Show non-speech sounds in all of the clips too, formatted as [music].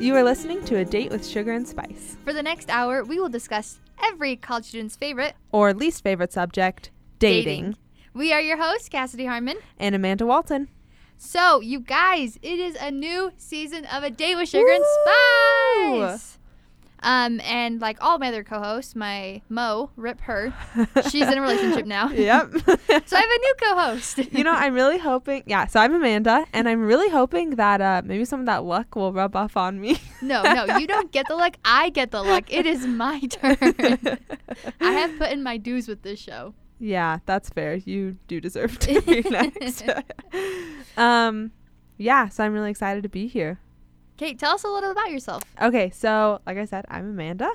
You are listening to A Date with Sugar and Spice, For the next hour, we will discuss every college student's favorite or least favorite subject, dating. We are your hosts, Cassidy Harmon. And Amanda Walton. So, you guys, it is a new season of A Date with Sugar and Spice. Um, and like all my other co-hosts, my Mo, rip her, she's in a relationship now. [laughs] Yep. [laughs] So I have a new co-host. [laughs] you know, I'm really hoping. Yeah, so I'm Amanda, and I'm really hoping that uh, maybe some of that luck will rub off on me. no, no, you don't get the luck. I get the luck. It is my turn. I have put in my dues with this show. yeah, that's fair. You do deserve to be next. um, yeah, so I'm really excited to be here. Kate, tell us a little about yourself. Okay, so like I said, I'm Amanda.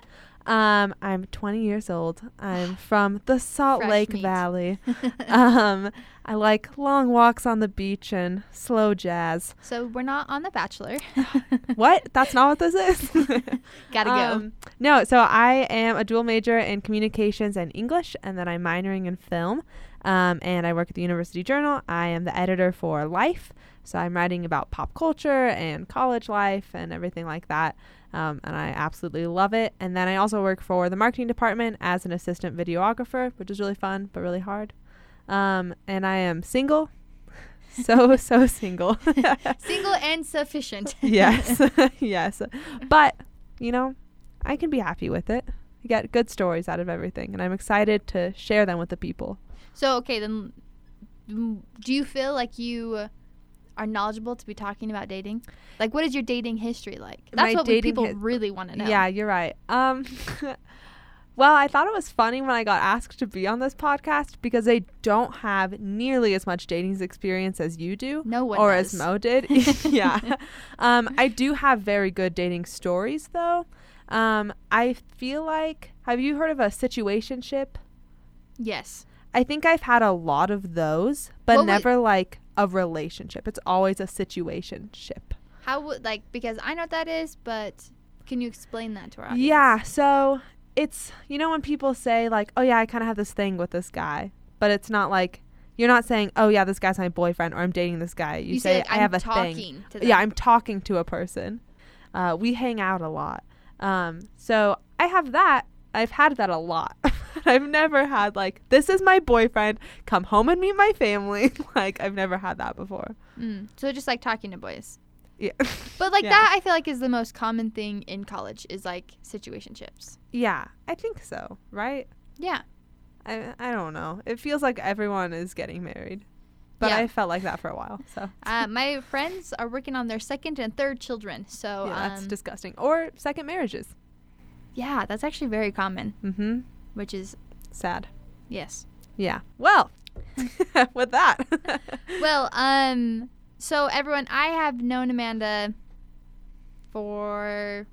Um, I'm 20 years old. I'm [sighs] from the Salt Fresh Lake meat. Valley. [laughs] um, I like long walks on the beach and slow jazz. So we're not on The Bachelor. [laughs] what? That's not what this is. [laughs] Gotta go. Um, no, so I am a dual major in communications and English, and then I'm minoring in film. Um, and I work at the University Journal. I am the editor for Life, so I'm writing about pop culture and college life and everything like that. Um, and I absolutely love it. And then I also work for the marketing department as an assistant videographer, which is really fun but really hard. Um, and I am single, [laughs] so so single. [laughs] Single and sufficient. [laughs] yes, yes. But you know, I can be happy with it. I get good stories out of everything, and I'm excited to share them with the people. So okay, then, mm, do you feel like you are knowledgeable to be talking about dating? Like, what is your dating history like? That's My what we- people really want to know. Yeah, you're right. Um, [laughs] well, I thought it was funny when I got asked to be on this podcast because they don't have nearly as much dating experience as you do. No one or does. as Mo did. [laughs] yeah. [laughs] Um, I do have very good dating stories though. Um, I feel like have you heard of a situationship? Yes. I think I've had a lot of those, but What never like a relationship. It's always a situationship. How would like because I know what that is, but can you explain that to our audience? Yeah, so it's you know when people say like, "Oh yeah, I kind of have this thing with this guy," but it's not like you're not saying, "Oh yeah, this guy's my boyfriend" or "I'm dating this guy." You, You, say, like, "I have a talking thing." Yeah, I'm talking to a person. Uh, we hang out a lot, um, so I have that. I've had that a lot. [laughs] [laughs] I've never had like, "This is my boyfriend. Come home and meet my family." [laughs] like I've never had that before. Mm. So just like talking to boys. Yeah. [laughs] But like Yeah. that, I feel like is the most common thing in college is like situationships. yeah, I think so. Right? Yeah. I I don't know. It feels like everyone is getting married. But Yeah. I felt like that for a while. So Uh, my friends are working on their second and third children. So yeah, that's um, disgusting. Or second marriages. yeah, that's actually very common, Mm-hmm. Which is Sad. yes. Yeah. Well, [laughs] with that. [laughs] well, um, so everyone, I have known Amanda for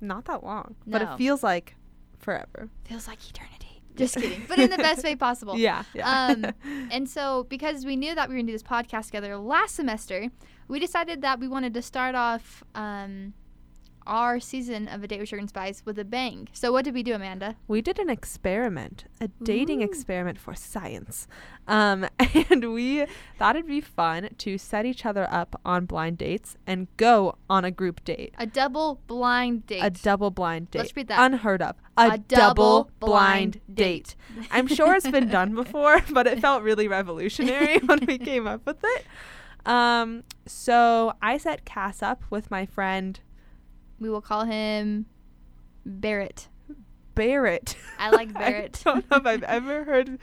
not that long, but it feels like forever. feels like eternity. [laughs] Just kidding, but in the best way possible. Yeah. Yeah. Um, And so, because we knew that we were gonna do this podcast together last semester, we decided that we wanted to start off um, our season of A Date with Sugar and Spice with a bang. So, what did we do, Amanda? we did an experiment, a dating Ooh. experiment for science. Um, [laughs] and we thought it'd be fun to set each other up on blind dates and go on a group date. A double blind date. A double blind date. Let's read that. Unheard of. A, A double, blind, blind date. I'm sure it's been done [laughs] before, [laughs] but it felt really revolutionary when we came up with it. Um, so I set Cass up with my friend we will call him Barrett. Barrett. I like [laughs] Barrett. I don't know if I've ever heard.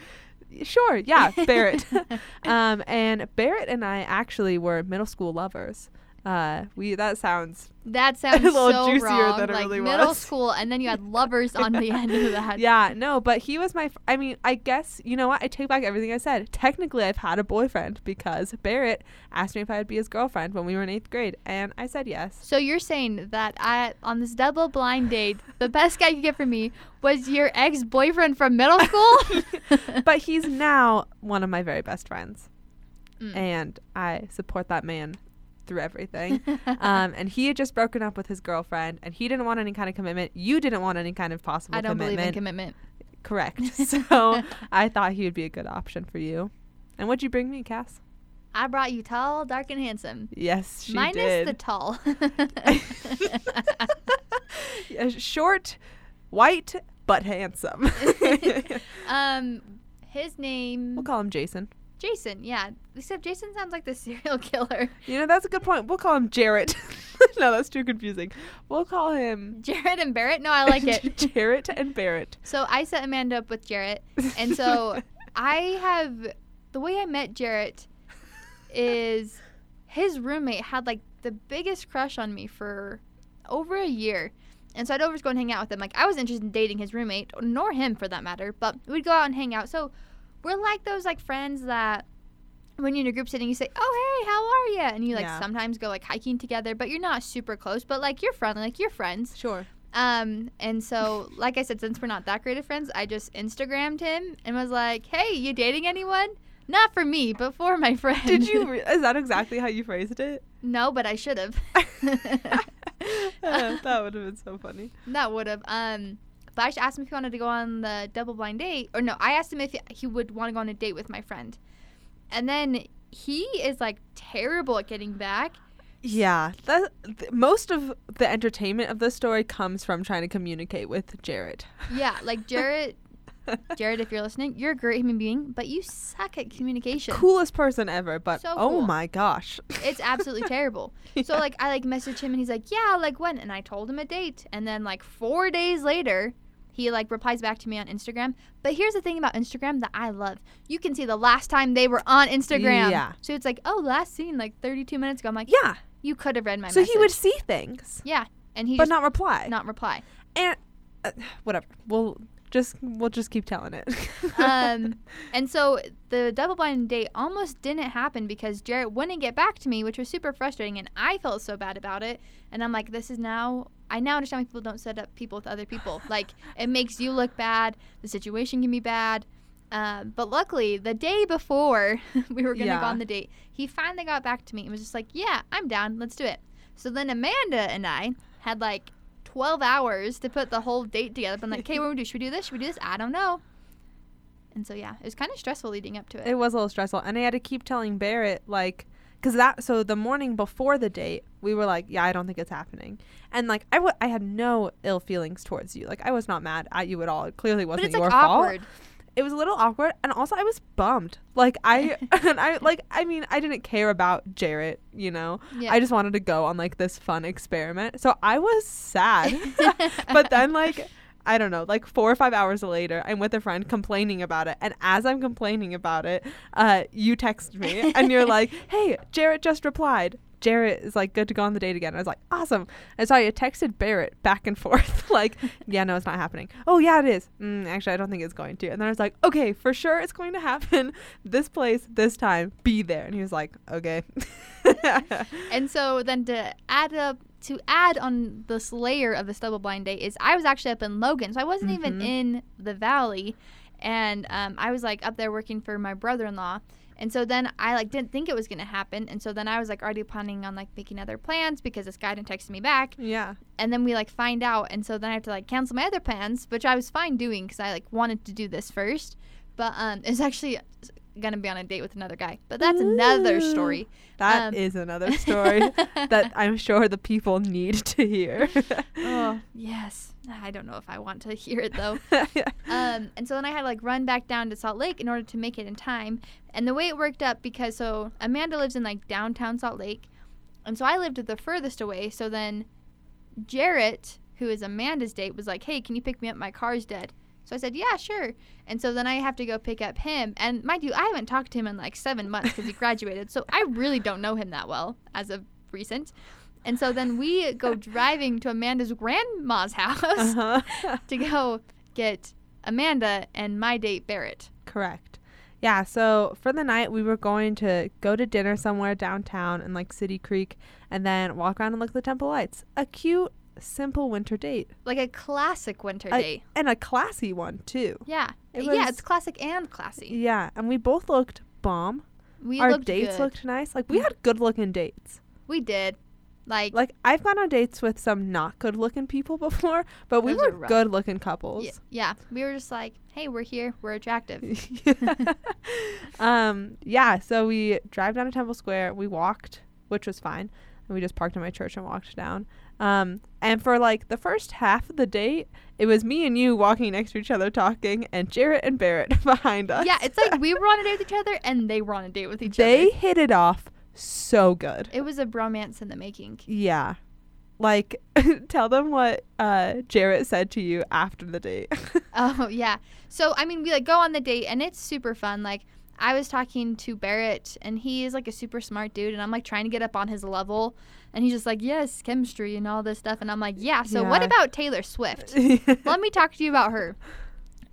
Sure, yeah, Barrett. [laughs] um, and Barrett and I actually were middle school lovers. Uh, we that sounds That [laughs] sounds little so juicier wrong. than it like really middle was. school, and then you had lovers on the end of [laughs] that. yeah, no, but he was my. F- I mean, I guess you know what? I take back everything I said. Technically, I've had a boyfriend because Barrett asked me if I would be his girlfriend when we were in eighth grade, and I said yes. So you're saying that I on this double blind date, the best guy you could get from me was your ex boyfriend from middle school? [laughs] but he's now one of my very best friends, Mm. and I support that man through everything. um, and he had just broken up with his girlfriend, and he didn't want any kind of commitment. You didn't want any kind of possible commitment. I don't commitment. believe in commitment. Correct. [laughs] So I thought he would be a good option for you. And what'd you bring me, Cass? I brought you tall, dark, and handsome. Yes, she Minus did. the tall. [laughs] [laughs] Short, white, but handsome. um, his name we'll call him Jason. Jason. Yeah, except Jason sounds like the [laughs] serial killer. You know, that's a good point. We'll call him Jarrett. [laughs] no, that's too confusing. We'll call him [laughs] Jarrett and Barrett. No, I like it. Jarrett and Barrett. So I set Amanda up with Jarrett, and so I have the way I met Jarrett is his roommate had like the biggest crush on me for over a year. And so I'd always go and hang out with him. Like I was interested in dating his roommate, nor him for that matter, but we'd go out and hang out. So we're like those like friends that when you're in a group setting, you say, "Oh hey, how are you?" And you like Yeah. sometimes go like hiking together, but you're not super close. But like you're friendly, like you're friends. Sure. Um, and so, like I said, since we're not that great of friends, I just Instagrammed him and was like, "Hey, you dating anyone?" Not for me, but for my friend. Did you? [laughs] Re- is that exactly how you phrased it? no, but I should have. [laughs] [laughs] That would have been so funny. that would have. Um, but I asked him if he wanted to go on the double blind date, or no, I asked him if he would want to go on a date with my friend, and then he is like terrible at getting back. Yeah, that th- most of the entertainment of the story comes from trying to communicate with Jarrett. Yeah, like [laughs] Jarrett. Jarrett, if you're listening, you're a great human being, but you suck at communication. Coolest person ever, but So oh cool. my gosh. It's absolutely terrible. [laughs] So like I like messaged him and he's like, "Yeah, like when?" And I told him a date. And then like 4 days later, he like replies back to me on Instagram. But here's the thing about Instagram that I love. You can see the last time they were on Instagram. Yeah. So it's like, "Oh, last seen like 32 minutes ago." I'm like, yeah, "You could have read my so message." he would see things, Yeah. And he but not reply. not reply. and uh, whatever. We'll just we'll just keep telling it. um, [laughs] and so the double blind date almost didn't happen because Jarrett wouldn't get back to me, which was super frustrating, and I felt so bad about it. And I'm like, this is now. I now understand why people don't set up people with other people. [laughs] Like it makes you look bad. The situation can be bad. Um, but luckily, the day before [laughs] we were gonna go on the date, he finally got back to me and was just like, "Yeah, I'm down. Let's do it." So then Amanda and I had like 12 hours to put the whole date together. But I'm like, "Okay, what do we do? Should we do this? Should we do this? I don't know." And so yeah, it was kind of stressful leading up to it. it was a little stressful, and I had to keep telling Barrett like, cause that. So the morning before the date, we were like, yeah, I don't think it's happening, and like I wa- I had no ill feelings towards you. Like I was not mad at you at all. It clearly wasn't it's your like fault. awkward. It was a little awkward and also i was bummed. Like i [laughs] [laughs] and i like i mean i didn't care about jarrett you know? Yeah. i just wanted to go on like this fun experiment. So i was sad. [laughs] But then like i don't know like four or five hours later i'm with a friend complaining about it. And as i'm complaining about it uh you text me and you're like hey jarrett just replied Jarrett is like good to go on the date again. I was like, awesome. And so I texted Barrett back and [laughs] forth, like, yeah, no, it's not happening. Oh, yeah, it is. Mm, actually, I don't think it's going to. And then I was like, okay, for sure it's going to happen. [laughs] This place, this time, be there. And he was like, okay. [laughs] and so then to add up to add on this layer of this double blind date is I was actually up in Logan, so I wasn't even Mhm. in the valley, and um, I was like up there working for my brother-in-law. And so then I like didn't think it was gonna happen, and so then I was like already planning on like making other plans because this guy didn't text me back, yeah. and then we like find out, and so then I have to like cancel my other plans, which I was fine doing because I like wanted to do this first, but um, [laughs] it's actually gonna be on a date with another guy, but that's another story. That Um, is another [laughs] story that [laughs] I'm sure the people need to hear. oh [laughs] yes. I don't know if i want to hear it though. Um, and so then i had to like run back down to salt lake in order to make it in time. And the way it worked up because so amanda lives in like downtown salt lake. And so i lived the furthest away. So then jarrett who is amanda's date was like hey can you pick me up? My car's dead so i said yeah sure and so then i have to go pick up him and mind you i haven't talked to him in like seven months because he [laughs] graduated so i really don't know him that well as of recent and so then we go driving to Amanda's grandma's [laughs] house uh-huh. [laughs] to go get Amanda and my date Barrett. Correct. Yeah, so for the night we were going to go to dinner somewhere downtown in like City Creek and then walk around and look at the temple lights. A cute, simple winter date. Like a classic winter I- date. And a classy one too. Yeah. It yeah, it's classic and classy. Yeah, and we both looked bomb. We Our looked dates good. looked nice. Like we had good looking dates. We did. Like, Like I've gone on dates with some not good looking people [laughs] before, but we were good looking couples. y- yeah, we were just like, hey, we're here, we're attractive. [laughs] um yeah, so we drive down to Temple Square. We walked, which was fine. And we just parked in my church and walked down. Um and for like the first half of the date, it was me and you walking next to each other talking and Jarrett and Barrett [laughs] behind us. yeah, it's like we were on a date with each other and they were on a date with each they other. They hit it off so good. It was a bromance in the making. Yeah. Like [laughs] tell them what uh Jarrett said to you after the date. [laughs] Oh yeah. So I mean, we like go on the date and it's super fun. Like I was talking to Barrett and he is like a super smart dude and I'm like trying to get up on his level and he's just like, yes, chemistry and all this stuff and I'm like, yeah. So what about Taylor Swift? [laughs] Let me talk to you about her.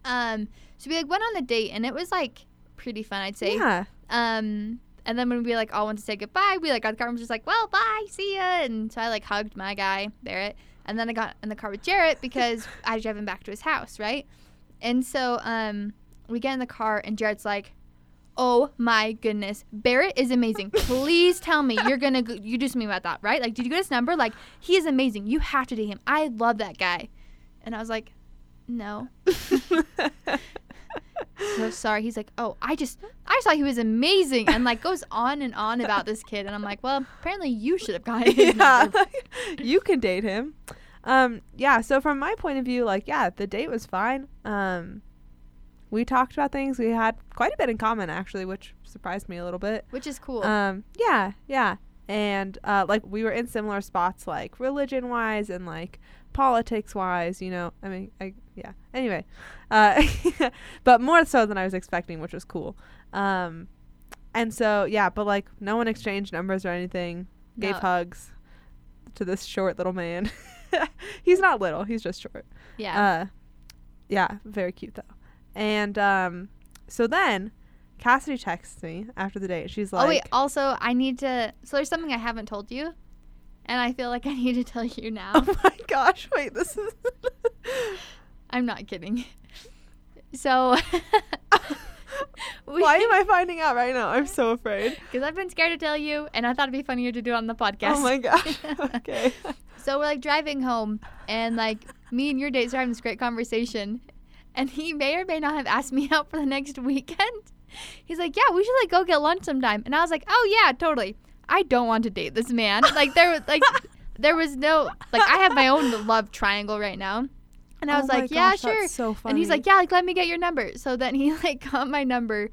Um, so we like went on the date and it was like pretty fun, I'd say. yeah. Um, and then when we like all went to say goodbye, we like got the car and was just like, well, bye, see ya. And so I like hugged my guy Barrett, and then I got in the car with Jarrett because I drove him back to his house, right? And so um, we get in the car and Jarrett's like, oh my goodness, Barrett is amazing. [laughs] Please tell me you're gonna go- you do something about that, right? Like, did you get his number? Like, he is amazing. You have to date him. I love that guy. And I was like, no. [laughs] so sorry. He's like, oh, I just, I thought he was amazing, and like goes on and on about this kid, and I'm like, well, apparently you should have gotten his yeah. number. [laughs] you can date him. Um yeah, so from my point of view like yeah, the date was fine. Um we talked about things. We had quite a bit in common actually, which surprised me a little bit. which is cool. Um yeah, yeah. And uh like we were in similar spots like religion wise and like politics wise, you know. I mean, I yeah. Anyway, uh [laughs] but more so than I was expecting, which was cool. Um and so yeah, but like no one exchanged numbers or anything. Gave No. hugs to this short little man. [laughs] he's not little, he's just short. yeah. Uh yeah, very cute though. And um so then Cassidy texts me after the date. She's like oh wait, also I need to. So there's something I haven't told you, and I feel like I need to tell you now. [laughs] Oh my gosh, wait, this is [laughs] I'm not kidding. So. [laughs] Why am I finding out right now? I'm so afraid. Because I've been scared to tell you, and I thought it'd be funnier to do it on the podcast. Oh my gosh. okay. So we're like driving home, and like me and your dates are having this great conversation, and he may or may not have asked me [laughs] out for the next weekend. He's like, "Yeah, we should like go get lunch sometime," and I was like, "Oh yeah, totally." I don't want to date this man. Like there was [laughs] like there was no like I have my own love triangle right now, and I was Oh like, "Yeah, gosh, sure." so funny. And he's like, "Yeah, like let me get your number." So then he [laughs] like got my number,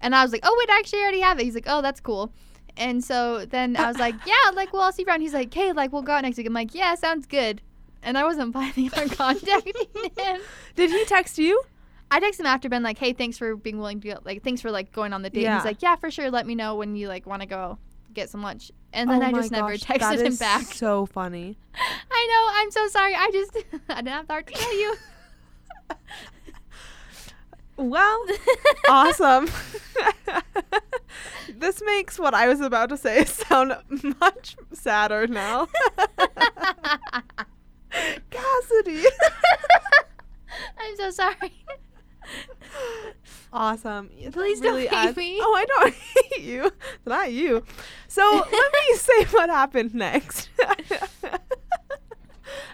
and I was like, "Oh wait, actually, I already have it." He's like, "Oh, that's cool." And so then I was like, "Yeah, like well, I'll see you around." He's like, "Hey, like we'll go out next week." I'm like, "Yeah, sounds good." And I wasn't planning on [laughs] contacting him. Did he text you? I texted him after, been like, "Hey, thanks for being willing to go, like, thanks for like going on the date." Yeah. He's like, "Yeah, for sure. Let me know when you like want to go get some lunch." And then Oh I just never texted him back. So funny. [laughs] I know. I'm so sorry. I just [laughs] I didn't have the heart to tell you. Well, awesome. this makes what I was about to say sound much sadder now. Cassidy. [laughs] I'm so sorry. awesome. That Please don't really hate adds- me. Oh, I don't hate you. Not you. So let me [laughs] say what happened next. [laughs]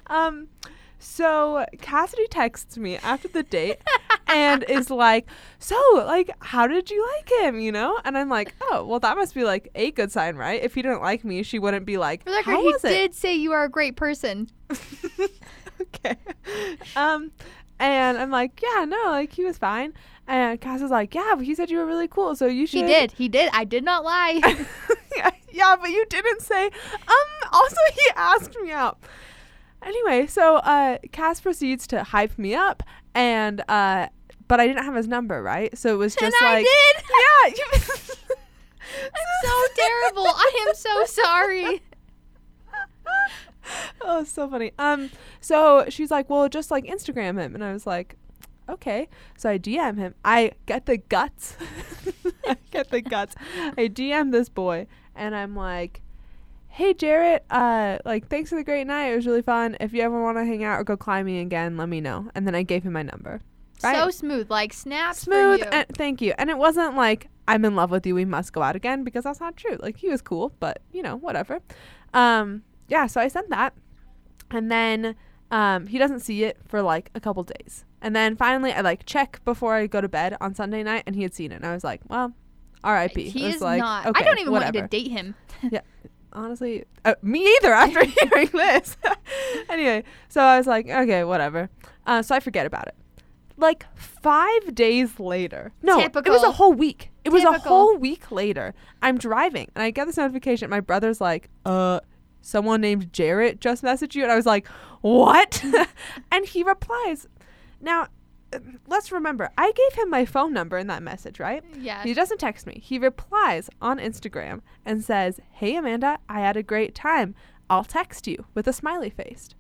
um, so Cassidy texts me after the date and is like, "So, like, how did you like him?" You know, and I'm like, "Oh, well, that must be like a good sign, right? If he didn't like me, she wouldn't be like, For the record, how he was it?" did say you are a great person. [laughs] okay. Um, and I'm like, yeah, no, like he was fine. And Cass was like, yeah, but he said you were really cool, so you should. He did. He did. I did not lie. [laughs] yeah, but you didn't say. Um. Also, he asked me out. Anyway, so uh, Cass proceeds to hype me up, and uh, but I didn't have his number, right? So it was just and like, I did. [laughs] yeah, [laughs] I'm so terrible. I am so sorry. [laughs] oh, so funny. Um, so she's like, well, just like Instagram him, and I was like, okay. So I DM him. I get the guts. I get the guts. I DM this boy, and I'm like, hey Jarrett, uh, like thanks for the great night. It was really fun. If you ever want to hang out or go climbing again, let me know. And then I gave him my number. So smooth, like snaps. Smooth. And thank you. And it wasn't like I'm in love with you. We must go out again because that's not true. Like he was cool, but you know whatever. Um. yeah, so I sent that. And then um, he doesn't see it for like a couple days. And then finally, I like check before I go to bed on Sunday night, and he had seen it. And I was like, well, R.I.P. He is like, not. okay, I don't even whatever. want you to date him. [laughs] Yeah honestly, uh, me either [laughs] after [laughs] hearing this. anyway, so I was like, okay, whatever. Uh, so I forget about it. Like five days later, no, it was a whole week. It was a whole week later. I'm driving and I get this notification. My brother's like, uh, someone named Jarrett just messaged you. And I was like, what? [laughs] and he replies, now, let's remember, I gave him my phone number in that message, right? Yeah. He doesn't text me. He replies on Instagram and says, Hey, Amanda, I had a great time. I'll text you with a smiley face.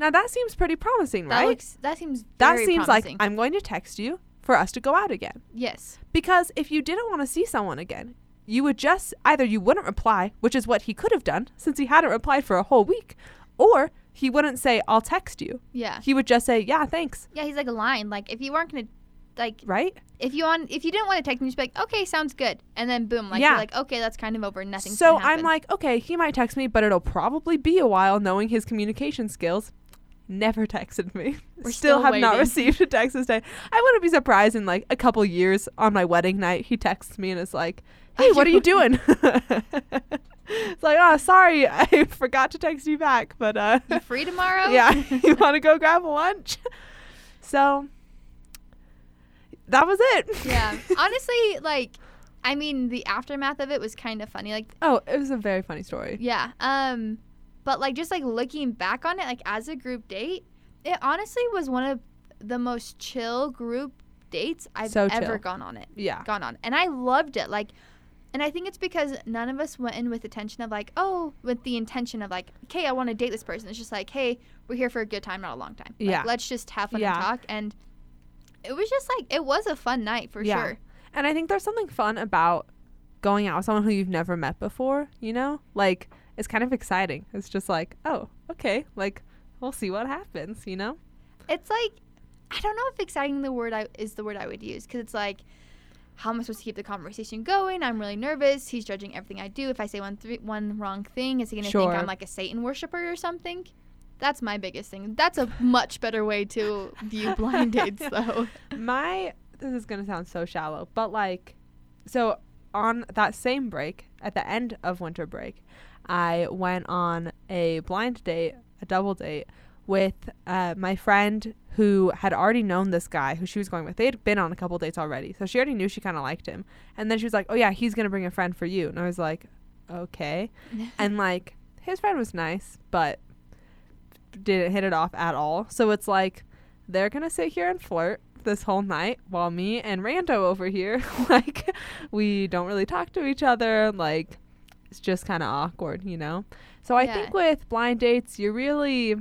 Now, that seems pretty promising, that right? looks. That seems. that very seems promising. like I'm going to text you for us to go out again. yes. Because if you didn't want to see someone again, you would just either you wouldn't reply, which is what he could have done since he hadn't replied for a whole week, or he wouldn't say, I'll text you. Yeah. He would just say, Yeah, thanks. Yeah. He's like a line. Like if you weren't gonna, like Right? if you want, if you didn't want to text him, just be like, okay, sounds good, and then boom, like Yeah. you're like, okay, that's kind of over. Nothing. so I'm like, okay, he might text me, but it'll probably be a while knowing his communication skills. Never texted me. We're still, still have not received a text this day. I wouldn't be surprised in like a couple years on my wedding night. He texts me and is like, "Hey, what are you doing?" [laughs] it's like, "Oh, sorry, I [laughs] forgot to text you back, but uh, you free tomorrow? [laughs] yeah, you want to go grab lunch?" So that was it. yeah. Honestly, like, I mean, the aftermath of it was kind of funny. Like, Oh, it was a very funny story. yeah. Um, but like, just like looking back on it, like as a group date, it honestly was one of the most chill group dates I've So ever chill. gone on it. Yeah. Gone on, and I loved it. Like. And I think it's because none of us went in with the intention of like, oh, with the intention of like, okay, I want to date this person. It's just like, hey, we're here for a good time, not a long time. Like, Yeah. let's just have fun Yeah. and talk. And it was just like, it was a fun night for Yeah. sure. And I think there's something fun about going out with someone who you've never met before, you know? Like, it's kind of exciting. It's just like, oh, okay, like, we'll see what happens, you know? It's like I don't know if exciting the word I, is the word I would use because it's like how am I supposed to keep the conversation going? I'm really nervous. He's judging everything I do. If I say one th- one wrong thing, is he gonna Sure. think I'm like a Satan worshiper or something? That's my biggest thing. That's a much better way to view [laughs] blind dates, though. My, this is going to sound so shallow, but like, so on that same break, at the end of winter break, I went on a blind date, a double date, with uh, my friend who had already known this guy who she was going with. They had been on a couple dates already, so she already knew she kind of liked him. And then she was like, "Oh yeah, he's gonna bring a friend for you," and I was like, "Okay." [laughs] and like his friend was nice, but didn't hit it off at all. So it's like they're gonna sit here and flirt this whole night while me and Rando over here, [laughs] like we don't really talk to each other. Like it's just kind of awkward, you know. So I Yeah. think with blind dates, you're really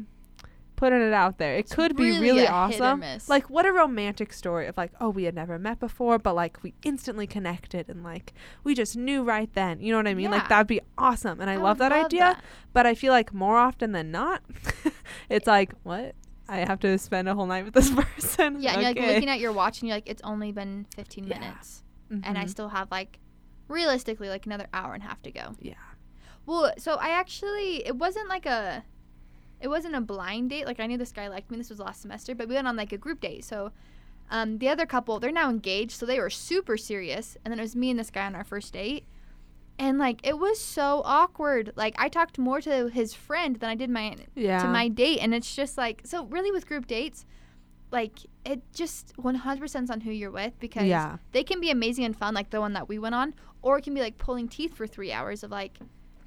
putting it out there. It It's could be really really hit or awesome. Like what a romantic story of like, oh, we had never met before, but like we instantly connected and like we just knew right then. You know what I mean? Yeah. Like that'd be awesome. And I, love would that idea. that. But I feel like more often than not, [laughs] it's like, what? I have to spend a whole night with this [laughs] person. Yeah, and you're like looking at your watch and you're like, it's only been 15 Yeah. minutes, and I Mhm. still have like, realistically, like another hour and a half to go. Yeah. Well, so I actually, it wasn't like a, it wasn't a blind date. Like I knew this guy liked me. This was last semester, but we went on like a group date. So, um, the other couple, they're now engaged, so they were super serious. And then it was me and this guy on our first date, and like it was so awkward. Like I talked more to his friend than I did my Yeah. to my date and it's just like so really with group dates like it just 100% on who you're with because Yeah. they can be amazing and fun like the one that we went on or it can be like pulling teeth for three hours of like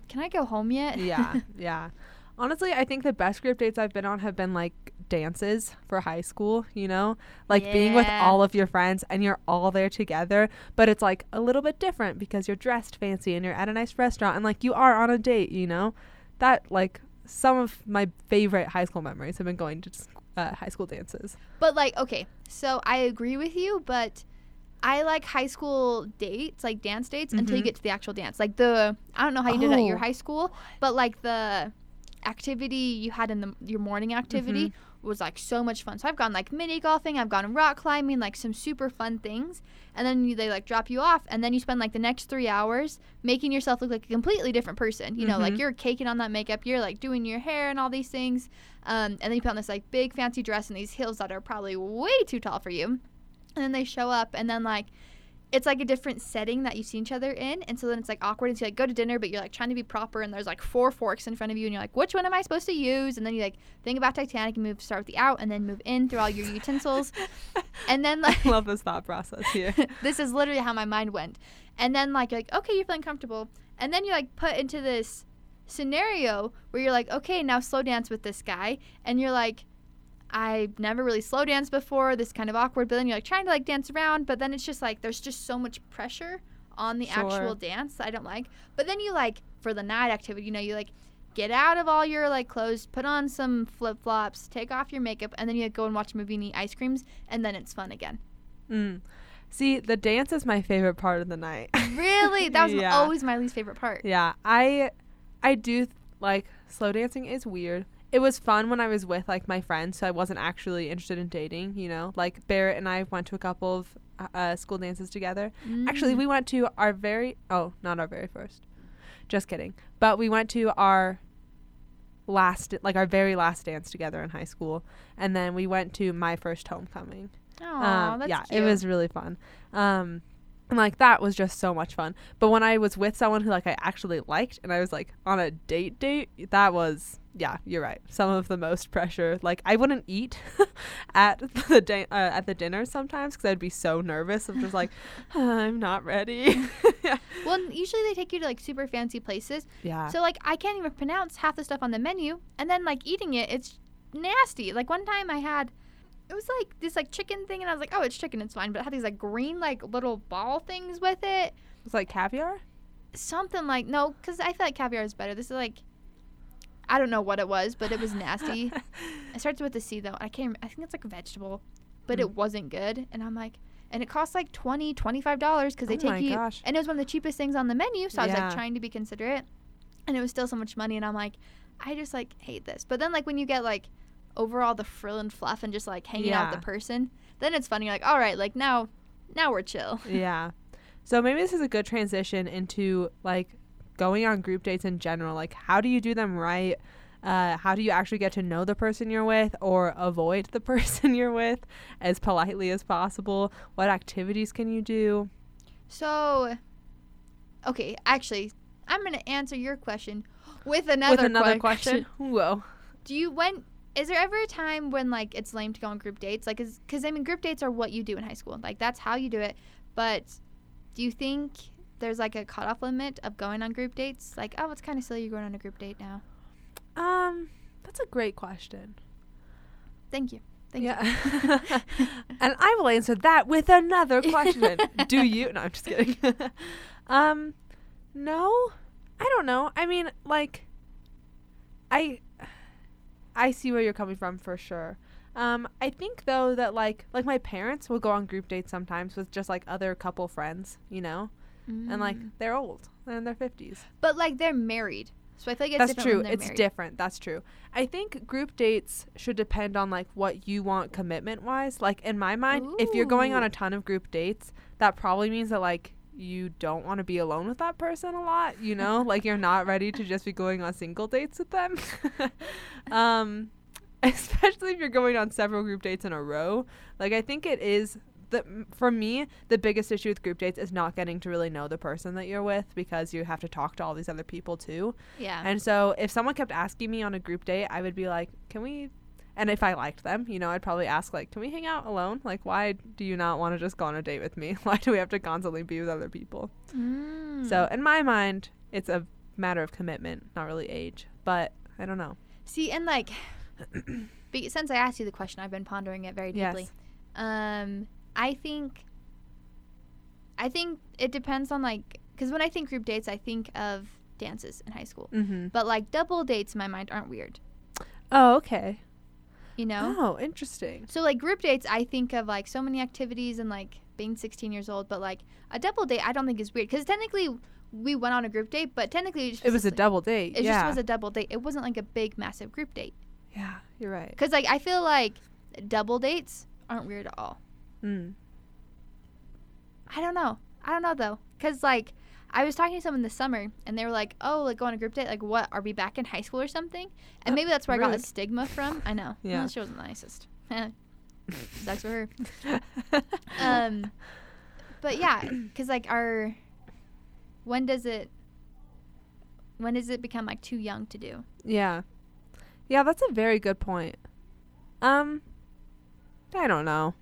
can i go home yet yeah. [laughs] Yeah. Honestly, I think the best group dates I've been on have been like dances for high school, you know? Like being with all of your friends and you're all there together, but it's like a little bit different because you're dressed fancy and you're at a nice restaurant and like you are on a date, you know? That like some of my favorite high school memories have been going to uh, high school dances. but like okay so i agree with you but i like high school dates like dance dates until you Mhm. get to the actual dance like the i don't know how you did it at your Oh. high school but like the activity you had in the your morning activity Mm-hmm. was like so much fun. So I've gone like mini golfing, I've gone rock climbing, like some super fun things. And then you, they like drop you off, and then you spend like the next three hours making yourself look like a completely different person. You know, like Mhm. you're caking on that makeup, you're like doing your hair and all these things. Um, and then you put on this like big fancy dress and these heels that are probably way too tall for you. And then they show up, and then like it's like a different setting that you see each other in, and so then it's like awkward. And so you like go to dinner, but you're like trying to be proper, and there's like four forks in front of you, and you're like, which one am I supposed to use? And then you like think about Titanic and move start with the out, and then move in through all your utensils, [laughs] and then like I love this thought process here. [laughs] this is literally how my mind went. And then like you're like, okay, you're feeling comfortable. And then you're like put into this scenario where you're like, okay, now slow dance with this guy. And you're like, I've never really slow danced before. This kind of awkward. But then you're like trying to like dance around, but then it's just like there's just so much pressure on the Sure. actual dance I don't like. But then you like for the night activity, you know, you like get out of all your like clothes, put on some flip flops, take off your makeup, and then you go and watch a movie and eat ice creams, and then it's fun again. Mm. See, the dance is my favorite part of the night. Really? [laughs] That was Yeah. always my least favorite part. Yeah, I I do th- like slow dancing is weird. It was fun when I was with like my friends, so I wasn't actually interested in dating, you know. Like Barrett and I went to a couple of uh, uh, school dances together. Actually, Mm. we went to our very oh, not our very first. Just kidding. But we went to our last like our very last dance together in high school and then we went to my first homecoming. Aw, Um, that's yeah, cute. it was really fun. Um, and like that was just so much fun. But when I was with someone who like I actually liked, and I was like on a date date, that was yeah, you're right. Some of the most pressure. Like I wouldn't eat [laughs] at the da- uh, at the dinner sometimes because I'd be so nervous. I'm just like [laughs] I'm not ready. [laughs] Well, usually they take you to like super fancy places. yeah. So like I can't even pronounce half the stuff on the menu, and then like eating it, it's nasty. Like one time I had, it was like this like chicken thing, and I was like, oh, it's chicken, it's fine. But it had these like green like little ball things with it. It's like caviar. Something like no, because I feel like caviar is better. This is like. I don't know what it was, but it was nasty. [laughs] It starts with a C though. I can't. I think it's like a vegetable, but Mm. it wasn't good. And I'm like, and it costs like 20 25 dollars because they Oh take my you. gosh. And it was one of the cheapest things on the menu, so I was Yeah. like trying to be considerate, and it was still so much money. And I'm like, I just like hate this. But then like when you get like over all the frill and fluff and just like hanging out with the person, then it's funny. You're like, all right, like now, now we're chill. yeah. So maybe this is a good transition into like going on group dates in general. Like, how do you do them right? Uh, how do you actually get to know the person you're with or avoid the [laughs] person you're with as politely as possible? What activities can you do? So, okay, actually, I'm gonna answer your question with another with another que- question. [laughs] Whoa. Do you when is there ever a time when like it's lame to go on group dates? Like, because I mean, group dates are what you do in high school. Like that's how you do it. But do you think there's like a cutoff limit of going on group dates? Like, oh, it's kind of silly you're going on a group date now. Um, that's a great question. Thank you. Thank yeah. you. [laughs] and I will answer that with another [laughs] question. Do you? No, I'm just kidding. [laughs] um, no, I don't know. I mean, like, I, I see where you're coming from for sure. Um, I think though that like like my parents will go on group dates sometimes with just like other couple friends, you know, and like Mm. they're old, they're in their fifties. but like they're married, so I feel like it's That's true. It's married. different. That's true. I think group dates should depend on like what you want commitment wise. Like in my mind, if you're going on a ton of group dates, that probably means that like you don't want to be alone with that person a lot, you know? [laughs] like you're not ready to just be going on single dates with them. [laughs] um [laughs] especially if you're going on several group dates in a row. Like I think it is the for me the biggest issue with group dates is not getting to really know the person that you're with because you have to talk to all these other people too. Yeah. And so if someone kept asking me on a group date, I would be like, "Can we?" And if I liked them, you know, I'd probably ask like, "Can we hang out alone? Like, why do you not want to just go on a date with me? [laughs] Why do we have to constantly be with other people?" Mm. So in my mind, it's a matter of commitment, not really age. But I don't know. See, and like, [clears throat] since I asked you the question, I've been pondering it very deeply. Yes. Um, I think, I think it depends on like, because when I think group dates, I think of dances in high school. Mm-hmm. But like double dates in my mind aren't weird, Oh, okay. you know. Oh, interesting. So like group dates, I think of like so many activities and like being 16 years old. But like a double date, I don't think is weird because technically we went on a group date, but technically it, just It was a like- double date. It yeah. just was a double date. It wasn't like a big massive group date. yeah. You're right. Cuz like I feel like double dates aren't weird at all. Mm. I don't know. I don't know though. Cuz like I was talking to someone this summer and they were like, "Oh, like go on a group date. Like what? Are we back in high school or something?" And Uh, maybe that's where I got the stigma from. I know. Yeah. Well, she wasn't the nicest. [laughs] Sucks for her. [laughs] Um but yeah, cuz like our when does it when does it become like too young to do? yeah. Yeah, that's a very good point. Um, I don't know.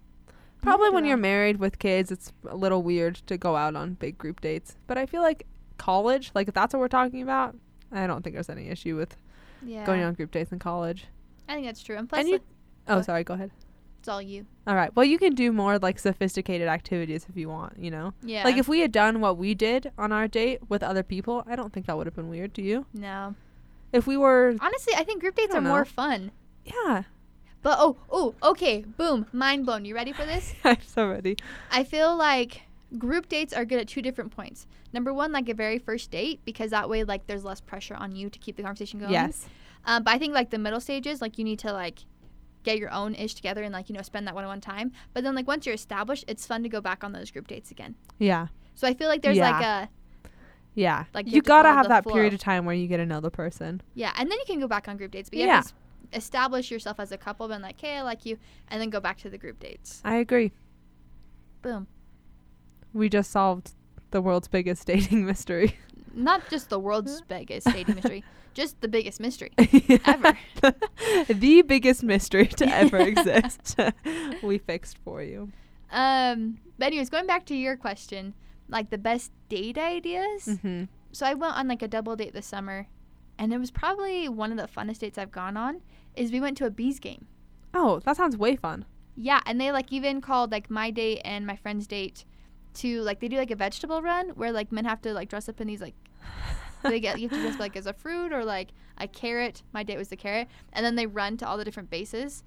Probably when you're married with kids, it's a little weird to go out on big group dates. But I feel like college, like if that's what we're talking about, I don't think there's any issue with Yeah. going on group dates in college. I think that's true. And plus and you, like, oh, Go- sorry, go ahead. it's all you. All right. Well, you can do more like sophisticated activities if you want, you know? Yeah. Like if we had done what we did on our date with other people, I don't think that would have been weird. Do you? no. If we were, Honestly, I think group dates are don't more fun. yeah. But oh, oh, okay. Boom. Mind blown. You ready for this? [laughs] I'm so ready. I feel like group dates are good at two different points. Number one, like a very first date, because that way, like, there's less pressure on you to keep the conversation going. Yes. Um, but I think like the middle stages, like you need to like get your own ish together and like you know spend that one-on-one time. But then like once you're established, it's fun to go back on those group dates again. Yeah. So I feel like there's like a Yeah. Like, you you gotta have that flow. period of time where you get to know the person. yeah, and then you can go back on group dates. But you Yeah. Have to es- establish yourself as a couple, been like, hey, I like you, and then go back to the group dates. I agree. Boom. We just solved the world's biggest dating mystery. [laughs] Not just the world's [laughs] biggest dating mystery, just the biggest mystery. [laughs] Ever. the biggest mystery to ever exist. we fixed for you. Um, but anyways, going back to your question, like the best date ideas. Mm-hmm. So I went on like a double date this summer, and it was probably one of the funnest dates I've gone on. Is we went to a bees game. Oh, that sounds way fun. Yeah, and they like even called like my date and my friend's date to like they do like a vegetable run where like men have to like dress up in these like [laughs] they get you have to dress like as a fruit or like a carrot. My date was the carrot, and then they run to all the different bases.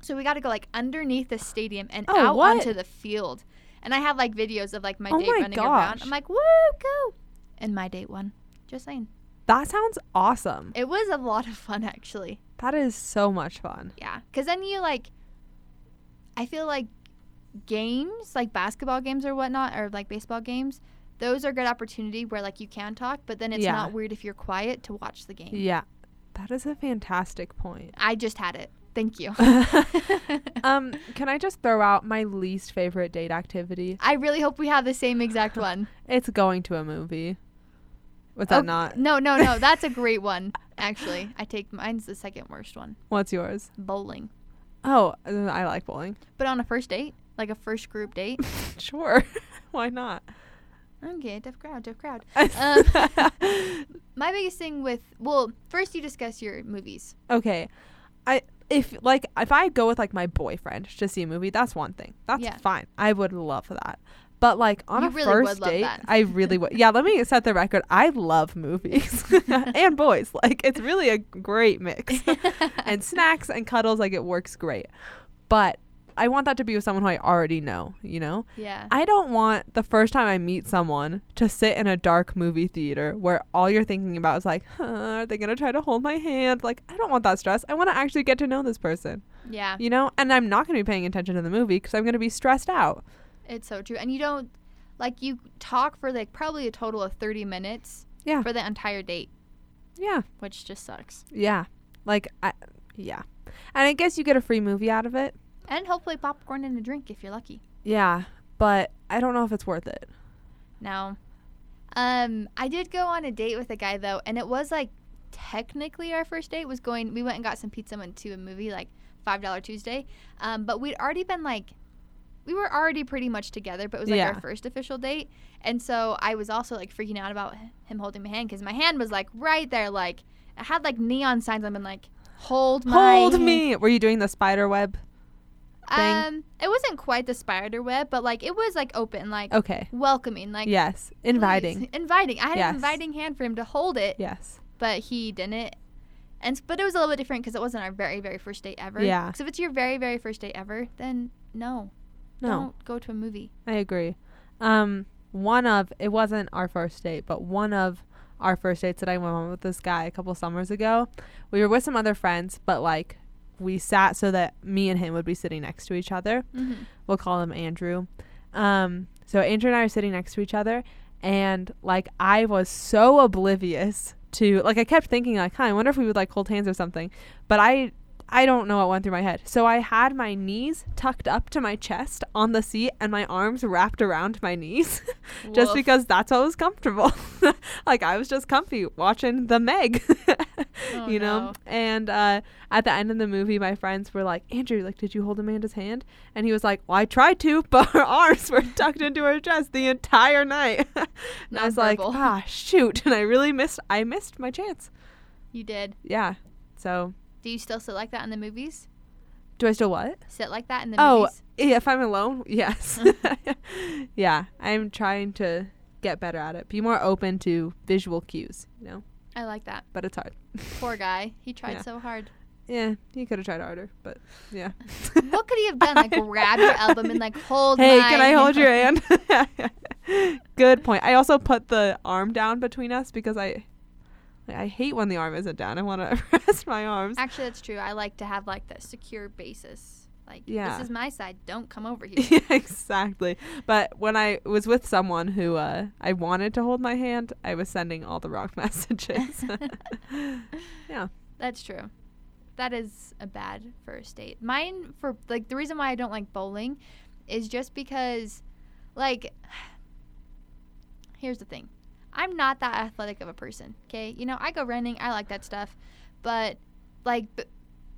So we got to go like underneath the stadium and Oh, out what? onto the field. And I have like videos of like my Oh date my running around. I'm like, woo, go! And my date won. Just saying. That sounds awesome. It was a lot of fun actually. That is so much fun. Yeah, because then you like, I feel like games like basketball games or whatnot, or like baseball games. Those are good opportunity where like you can talk, but then it's Yeah. not weird if you're quiet to watch the game. Yeah. That is a fantastic point. I just had it. Thank you. [laughs] [laughs] um, can I just throw out my least favorite date activity? I really hope we have the same exact [laughs] one. It's going to a movie. Was that Oh, not? No, no, no. That's a great one. Actually, I take mine's the second worst one. What's yours? Bowling, Oh, I like bowling. but on a first date, like a first group date. [laughs] Sure. [laughs] Why not? Okay, tough crowd, tough crowd. [laughs] Um, My biggest thing with well, first you discuss your movies. okay. I if like if I go with like my boyfriend to see a movie, that's one thing. That's Yeah. fine. I would love that. But like on You a really first date. I really would. Yeah, let me set the record. I love movies [laughs] and boys. Like it's really a great mix. [laughs] and snacks and cuddles like it works great. But I want that to be with someone who I already know, you know? Yeah. I don't want the first time I meet someone to sit in a dark movie theater where all you're thinking about is like, huh, are they going to try to hold my hand? Like, I don't want that stress. I want to actually get to know this person, yeah. you know? And I'm not going to be paying attention to the movie because I'm going to be stressed out. It's so true. And you don't like you talk for like probably a total of 30 minutes Yeah. for the entire date, Yeah. which just sucks. Yeah. Like, I, yeah. And I guess you get a free movie out of it. And hopefully popcorn and a drink if you're lucky. Yeah. But I don't know if it's worth it. Now, um I did go on a date with a guy though, and it was like technically our first date was going we went and got some pizza and went to a movie like $5 Tuesday. Um but we'd already been like we were already pretty much together, but it was like Yeah. our first official date. And so I was also like freaking out about him holding my hand because my hand was like right there, like it had like neon signs. I've been like, hold my Hold hand." me. Were you doing the spider web? thing? Um, it wasn't quite the spider web, but like it was like open, like Okay. welcoming, like yes. Inviting. please, inviting. I had Yes. an inviting hand for him to hold it, Yes. but he didn't. And but it was a little bit different because it wasn't our very very first date ever. Yeah. So if it's your very very first date ever, then no, No. don't go to a movie. I agree. Um, one of it wasn't our first date, but one of our first dates that I went on with this guy a couple summers ago. We were with some other friends, but like we sat so that me and him would be sitting next to each other. hmm We'll call him Andrew. Um, so Andrew and I are sitting next to each other, and like I was so oblivious to like I kept thinking like, huh, I wonder if we would like hold hands or something, but I I don't know what went through my head. So I had my knees tucked up to my chest on the seat and my arms wrapped around my knees [laughs] just because that's what was comfortable. [laughs] like I was just comfy watching the Meg. [laughs] Oh, you know no. and uh at the end of the movie my friends were like andrew like did you hold amanda's hand and he was like well i tried to but her arms were tucked into her chest the entire night and i was like Nonverbal. ah shoot and i really missed i missed my chance You did. yeah so Do you still sit like that in the movies? do i still what Sit like that in the Oh, movies? yeah, if i'm alone [laughs] yes [laughs] [laughs] yeah i'm trying to get better at it be more open to visual cues you know I like that. but it's hard Poor guy. He tried Yeah. so hard. yeah he could have tried harder but yeah What could he have done? Like grab your album and like hold. Hey, can I hold your hand? Good point. I also put the arm down between us because I like, I hate when the arm isn't down. I want to [laughs] rest my arms. Actually, that's true. I like to have like the secure basis. Like Yeah. this is my side. Don't come over [laughs] here. yeah, exactly. But when I was with someone who uh, I wanted to hold my hand, I was sending all the wrong [laughs] messages. yeah. That's true. That is a bad first date. Mine for like the reason why I don't like bowling is just because like [sighs] here's the thing. I'm not that athletic of a person, okay? You know, I go running, I like that stuff, but like b-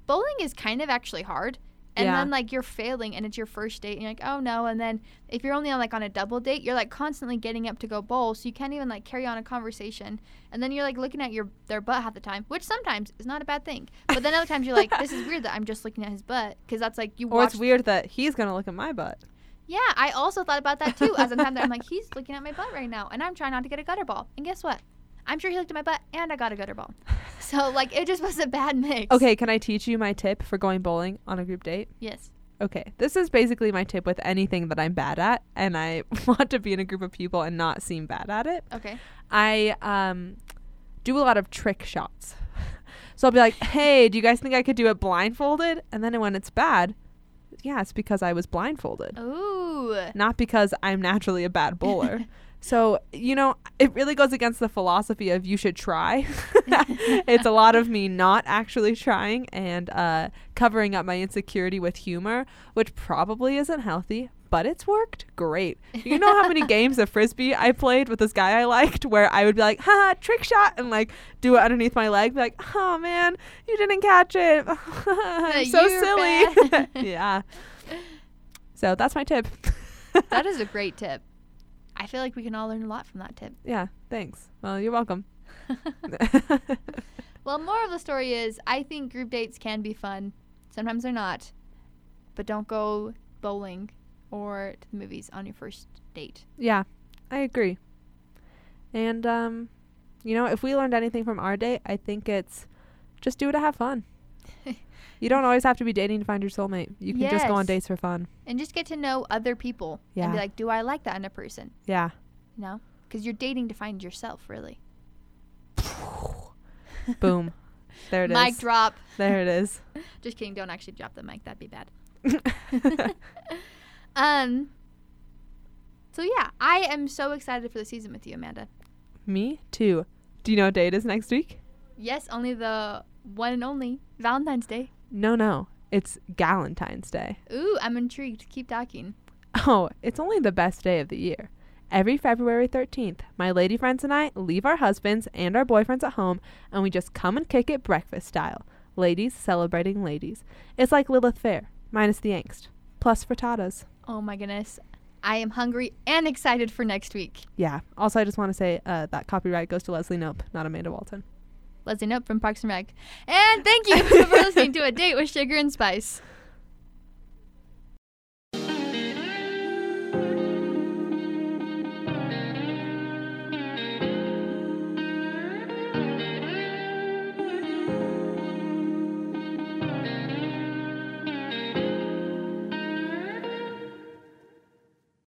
bowling is kind of actually hard. And Yeah. then like you're failing and it's your first date and you're like, "Oh no." And then if you're only on like on a double date, you're like constantly getting up to go bowl, so you can't even like carry on a conversation. And then you're like looking at your their butt half the time, which sometimes is not a bad thing. But then other times you're like, "This is weird that I'm just looking at his butt," because that's like you Or it's weird that he's gonna look at my butt. Yeah, I also thought about that too. As I'm time that I'm like, [laughs] he's looking at my butt right now, and I'm trying not to get a gutter ball. And guess what? I'm sure he looked at my butt, and I got a gutter ball. [laughs] So like, it just was a bad mix. Okay, can I teach you my tip for going bowling on a group date? Yes. Okay, this is basically my tip with anything that I'm bad at, and I [laughs] want to be in a group of people and not seem bad at it. Okay. I um do a lot of trick shots. So I'll be like, "Hey, do you guys think I could do it blindfolded?" And then when it's bad, yeah, it's because I was blindfolded, Ooh. not because I'm naturally a bad bowler. [laughs] so, you know, it really goes against the philosophy of you should try. [laughs] [laughs] it's a lot of me not actually trying and uh, covering up my insecurity with humor, which probably isn't healthy, but it's worked great. You know how many [laughs] games of frisbee I played with this guy I liked where I would be like, haha, trick shot, and like do it underneath my leg, be like, oh man, you didn't catch it. [laughs] I'm so silly. [laughs] yeah. So that's my tip. that is a great tip. I feel like we can all learn a lot from that tip. yeah, thanks. Well, you're welcome. Well, more of the story is I think group dates can be fun. Sometimes they're not. But don't go bowling or to the movies on your first date. Yeah, I agree. And um, you know, if we learned anything from our date, I think it's just do it to have fun. [laughs] you don't always have to be dating to find your soulmate. You can just go on dates for fun. And just get to know other people and Yeah. be like, do I like that in a person? Yeah. You know? Because you're dating to find yourself, really. [laughs] Boom. There it is. Mic drop. There it is. [laughs] Just kidding. Don't actually drop the mic. That'd be bad. Um. So yeah, I am so excited for the season with you, Amanda. Me too. Do you know what day it is next week? Yes, only the one and only Valentine's Day. No, no. It's Galentine's Day. Ooh, I'm intrigued. Keep talking. [laughs] Oh, it's only the best day of the year. Every February 13th, my lady friends and I leave our husbands and our boyfriends at home and we just come and kick it breakfast style. Ladies celebrating ladies. It's like Lilith Fair, minus the angst. Plus frittatas. Oh my goodness. I am hungry and excited for next week. Yeah. Also, I just want to say uh, that copyright goes to Leslie Knope, not Amanda Walton. Leslie Knope from Parks and Rec. And thank you [laughs] for listening to A Date with Sugar and Spice.